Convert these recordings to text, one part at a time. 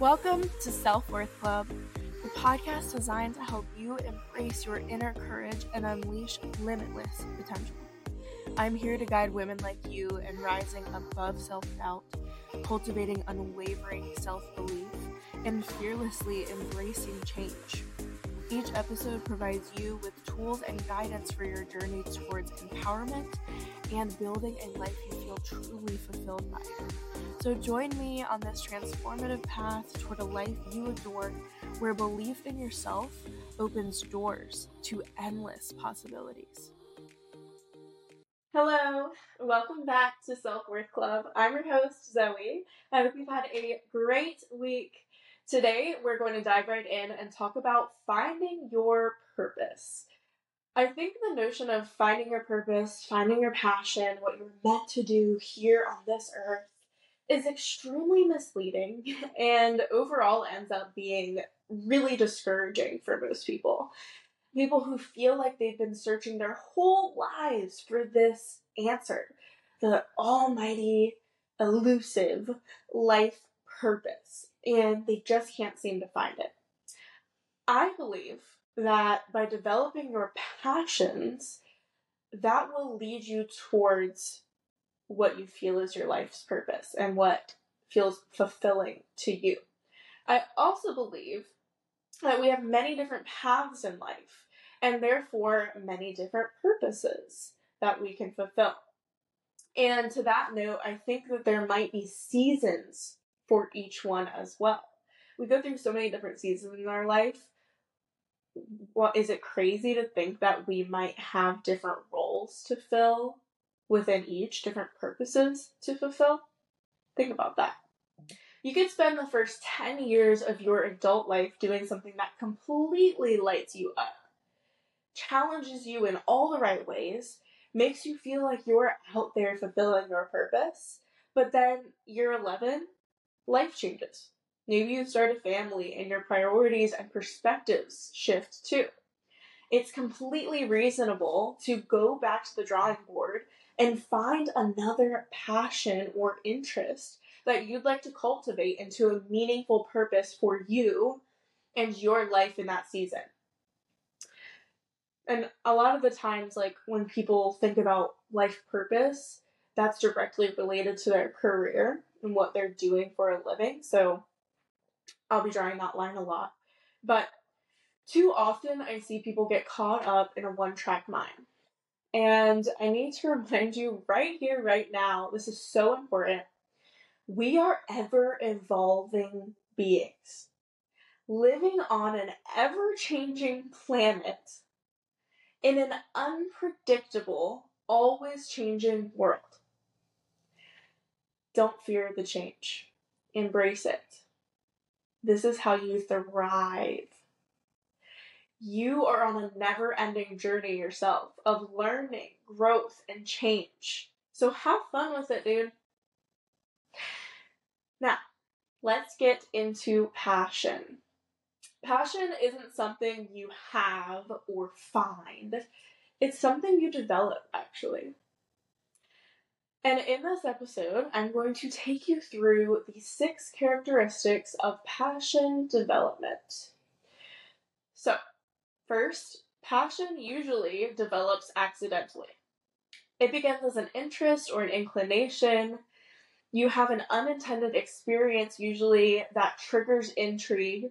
Welcome to Self Worth Club, the podcast designed to help you embrace your inner courage and unleash limitless potential. I'm here to guide women like you in rising above self doubt, cultivating unwavering self belief, and fearlessly embracing change. Each episode provides you with tools and guidance for your journey towards empowerment and building a life you feel truly fulfilled by. So join me on this transformative path toward a life you adore where belief in yourself opens doors to endless possibilities. Hello, welcome back to Self Worth Club. I'm your host, Zoe. I hope you've had a great week. Today, we're going to dive right in and talk about finding your purpose. I think the notion of finding your purpose, finding your passion, what you're meant to do here on this earth, is extremely misleading and overall ends up being really discouraging for most people. People who feel like they've been searching their whole lives for this answer, the almighty, elusive life purpose, and they just can't seem to find it. I believe that by developing your passions, that will lead you towards what you feel is your life's purpose and what feels fulfilling to you. I also believe that we have many different paths in life and therefore many different purposes that we can fulfill. And to that note, I think that there might be seasons for each one as well. We go through so many different seasons in our life. What is it crazy to think that we might have different roles to fill within each, different purposes to fulfill? Think about that. You could spend the first 10 years of your adult life doing something that completely lights you up, challenges you in all the right ways, makes you feel like you're out there fulfilling your purpose, but then year 11, life changes. Maybe you start a family and your priorities and perspectives shift too. It's completely reasonable to go back to the drawing board and find another passion or interest that you'd like to cultivate into a meaningful purpose for you and your life in that season. And a lot of the times, like when people think about life purpose, that's directly related to their career and what they're doing for a living. So I'll be drawing that line a lot. But too often, I see people get caught up in a one track mind. And I need to remind you right here, right now, this is so important. We are ever evolving beings living on an ever changing planet in an unpredictable, always changing world. Don't fear the change, embrace it. This is how you thrive you are on a never ending journey yourself of learning, growth, and change. So have fun with it, dude. Now, let's get into passion. Passion isn't something you have or find, it's something you develop, actually. And in this episode, I'm going to take you through the six characteristics of passion development. So, First, passion usually develops accidentally. It begins as an interest or an inclination. You have an unintended experience, usually, that triggers intrigue,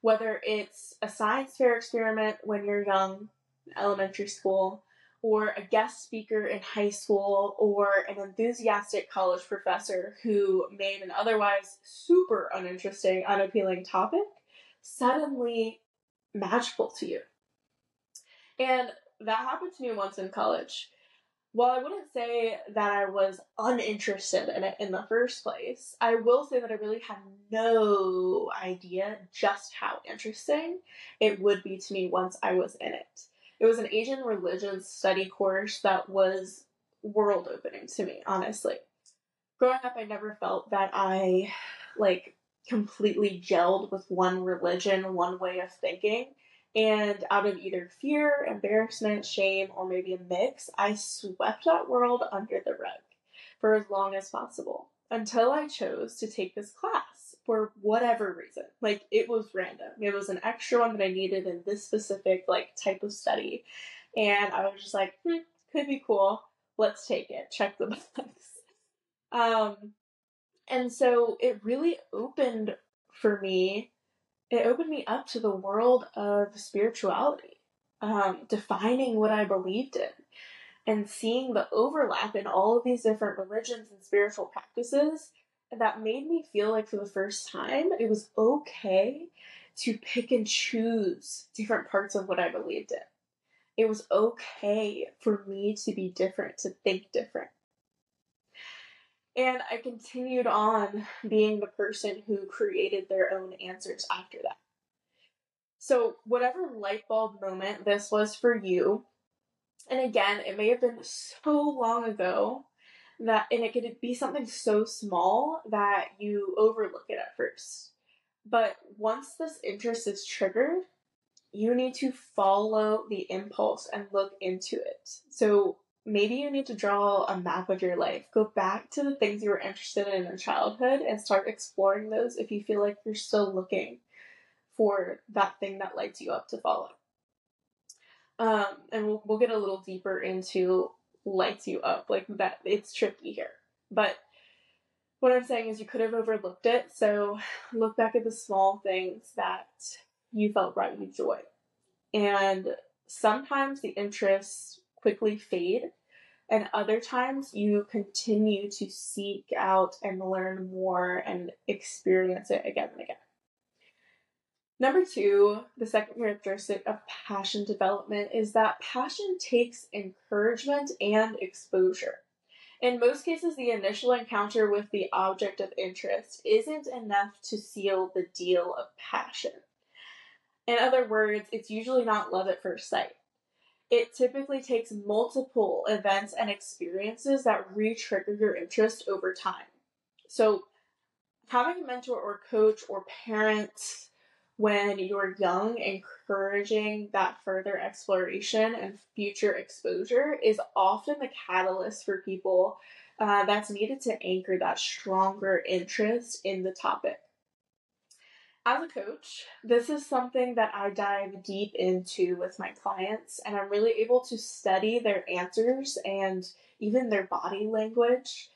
whether it's a science fair experiment when you're young, elementary school, or a guest speaker in high school, or an enthusiastic college professor who made an otherwise super uninteresting, unappealing topic suddenly magical to you. And that happened to me once in college. While I wouldn't say that I was uninterested in it in the first place, I will say that I really had no idea just how interesting it would be to me once I was in it. It was an Asian religion study course that was world opening to me, honestly. Growing up, I never felt that I, like, completely gelled with one religion, one way of thinking. And out of either fear, embarrassment, shame, or maybe a mix, I swept that world under the rug for as long as possible until I chose to take this class for whatever reason. Like it was random. It was an extra one that I needed in this specific like type of study. And I was just like, hmm, could be cool. Let's take it. Check the box. Um and so it really opened for me it opened me up to the world of spirituality, um, defining what I believed in, and seeing the overlap in all of these different religions and spiritual practices that made me feel like for the first time it was okay to pick and choose different parts of what I believed in. It was okay for me to be different, to think different. And I continued on being the person who created their own answers after that. So, whatever light bulb moment this was for you, and again, it may have been so long ago that, and it could be something so small that you overlook it at first. But once this interest is triggered, you need to follow the impulse and look into it. So maybe you need to draw a map of your life. Go back to the things you were interested in in childhood and start exploring those if you feel like you're still looking for that thing that lights you up to follow. Um, and we'll, we'll get a little deeper into lights you up. Like that, it's tricky here. But what I'm saying is you could have overlooked it. So look back at the small things that you felt brought you joy. And sometimes the interests quickly fade, and other times you continue to seek out and learn more and experience it again and again. Number two, the second characteristic of passion development is that passion takes encouragement and exposure. In most cases, the initial encounter with the object of interest isn't enough to seal the deal of passion. In other words, it's usually not love at first sight. It typically takes multiple events and experiences that re trigger your interest over time. So, having a mentor or coach or parent when you're young, encouraging that further exploration and future exposure is often the catalyst for people uh, that's needed to anchor that stronger interest in the topic. As a coach, this is something that I dive deep into with my clients, and I'm really able to study their answers and even their body language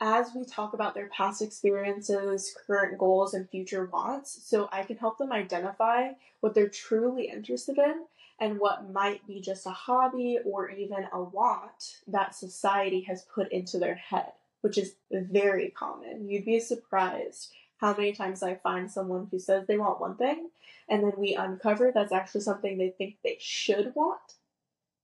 as we talk about their past experiences, current goals, and future wants, so I can help them identify what they're truly interested in and what might be just a hobby or even a want that society has put into their head, which is very common. You'd be surprised how many times I find someone who says they want one thing, and then we uncover that's actually something they think they should want,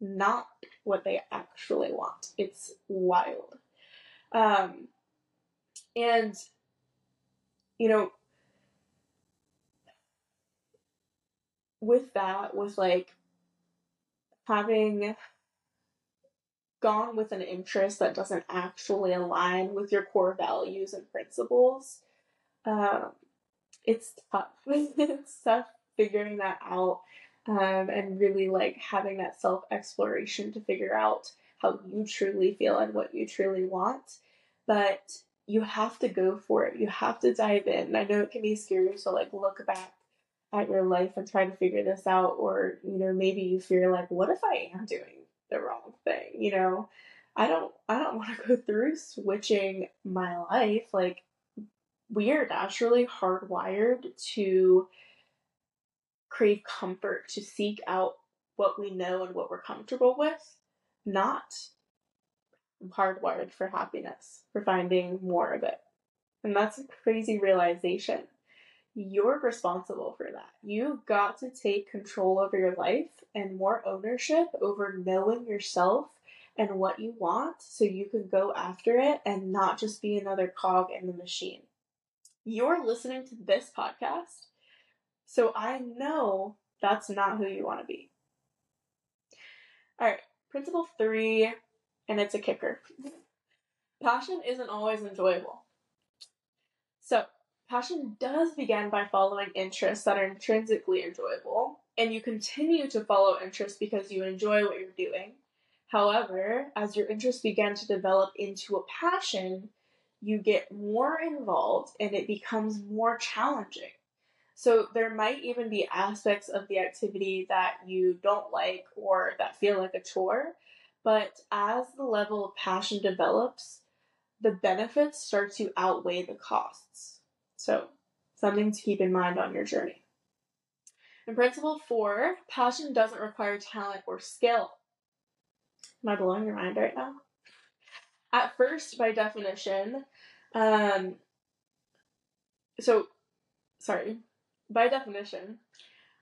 not what they actually want. It's wild. Um, and, you know, with that, with like having gone with an interest that doesn't actually align with your core values and principles, um, it's tough. it's tough figuring that out um, and really like having that self exploration to figure out how you truly feel and what you truly want. But you have to go for it. You have to dive in. I know it can be scary to like look back at your life and try to figure this out, or you know, maybe you fear like, what if I am doing the wrong thing? You know, I don't I don't want to go through switching my life. Like we are naturally hardwired to crave comfort, to seek out what we know and what we're comfortable with, not hardwired for happiness, for finding more of it. And that's a crazy realization. You're responsible for that. You've got to take control over your life and more ownership over knowing yourself and what you want so you can go after it and not just be another cog in the machine. You're listening to this podcast, so I know that's not who you want to be. All right, principle three and it's a kicker. Passion isn't always enjoyable. So, passion does begin by following interests that are intrinsically enjoyable, and you continue to follow interests because you enjoy what you're doing. However, as your interests begin to develop into a passion, you get more involved and it becomes more challenging. So there might even be aspects of the activity that you don't like or that feel like a chore, but as the level of passion develops, the benefits start to outweigh the costs. So, something to keep in mind on your journey. In principle four, passion doesn't require talent or skill. Am I blowing your mind right now? At first, by definition, um, so sorry, by definition,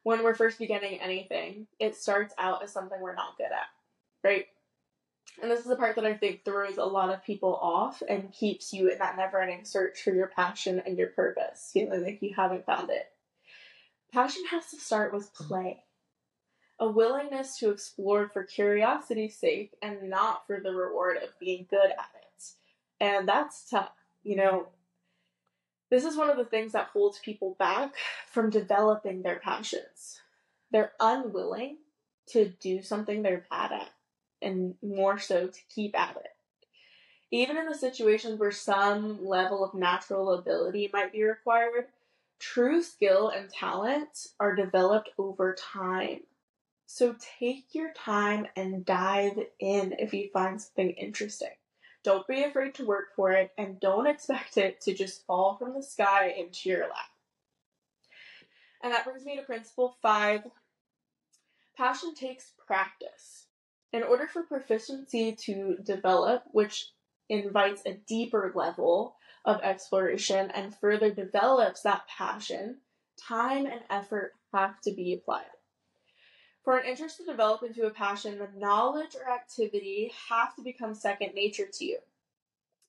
when we're first beginning anything, it starts out as something we're not good at, right? And this is the part that I think throws a lot of people off and keeps you in that never ending search for your passion and your purpose, feeling like you haven't found it. Passion has to start with play. A willingness to explore for curiosity's sake and not for the reward of being good at it. And that's tough. You know, this is one of the things that holds people back from developing their passions. They're unwilling to do something they're bad at, and more so to keep at it. Even in the situations where some level of natural ability might be required, true skill and talent are developed over time. So take your time and dive in if you find something interesting. Don't be afraid to work for it and don't expect it to just fall from the sky into your lap. And that brings me to principle five passion takes practice. In order for proficiency to develop, which invites a deeper level of exploration and further develops that passion, time and effort have to be applied. For an interest to develop into a passion, the knowledge or activity have to become second nature to you.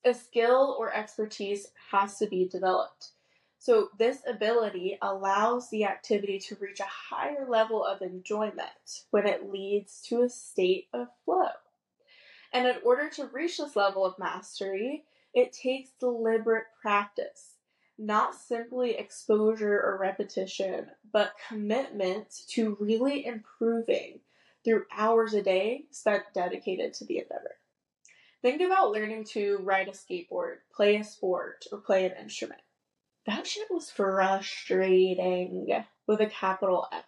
A skill or expertise has to be developed. So, this ability allows the activity to reach a higher level of enjoyment when it leads to a state of flow. And in order to reach this level of mastery, it takes deliberate practice not simply exposure or repetition, but commitment to really improving through hours a day spent dedicated to the endeavor. Think about learning to ride a skateboard, play a sport, or play an instrument. That shit was frustrating with a capital F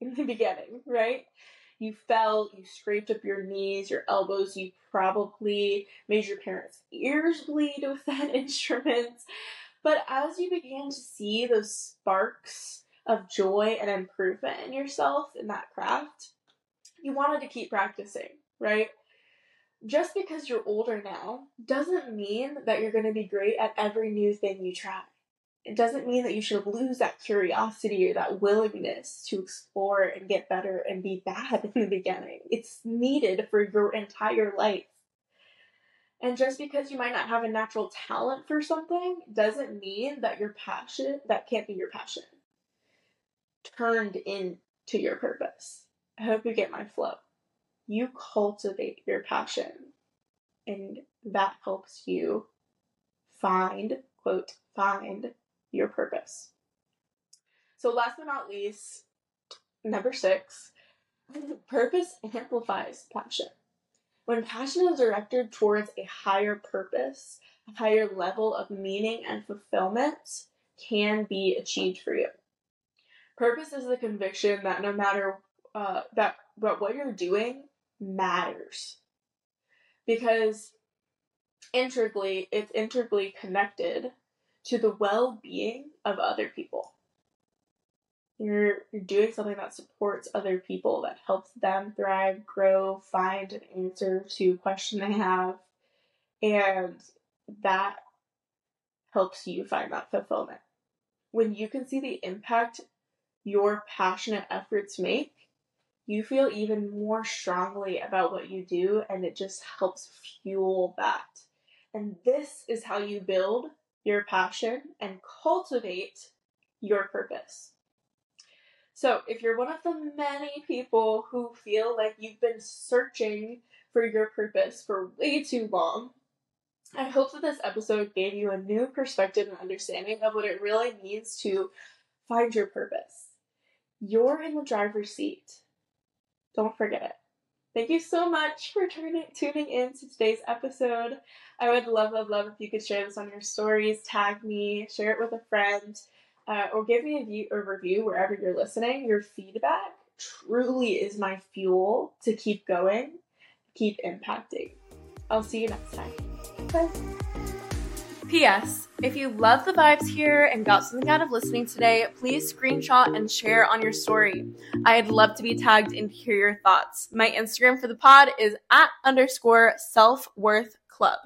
in the beginning, right? You fell, you scraped up your knees, your elbows, you probably made your parents' ears bleed with that instrument. But as you began to see those sparks of joy and improvement in yourself in that craft, you wanted to keep practicing, right? Just because you're older now doesn't mean that you're going to be great at every new thing you try. It doesn't mean that you should lose that curiosity or that willingness to explore and get better and be bad in the beginning. It's needed for your entire life. And just because you might not have a natural talent for something doesn't mean that your passion, that can't be your passion, turned into your purpose. I hope you get my flow. You cultivate your passion, and that helps you find, quote, find your purpose. So, last but not least, number six, purpose amplifies passion. When passion is directed towards a higher purpose, a higher level of meaning and fulfillment can be achieved for you. Purpose is the conviction that no matter uh, that but what you're doing matters, because integrally it's integrally connected to the well-being of other people you're you're doing something that supports other people that helps them thrive grow find an answer to a question they have. And that helps you find that fulfillment. When you can see the impact your passionate efforts make you feel even more strongly about what you do and it just helps fuel that. And this is how you build your passion and cultivate your purpose so, if you're one of the many people who feel like you've been searching for your purpose for way too long, I hope that this episode gave you a new perspective and understanding of what it really means to find your purpose. You're in the driver's seat. Don't forget it. Thank you so much for turning, tuning in to today's episode. I would love, love, love if you could share this on your stories, tag me, share it with a friend, uh, or give me a, view, a review wherever you're listening. Your feedback truly is my fuel to keep going, keep impacting. I'll see you next time. Bye. P.S. If you love the vibes here and got something out of listening today, please screenshot and share on your story. I'd love to be tagged and hear your thoughts. My Instagram for the pod is at underscore self worth club.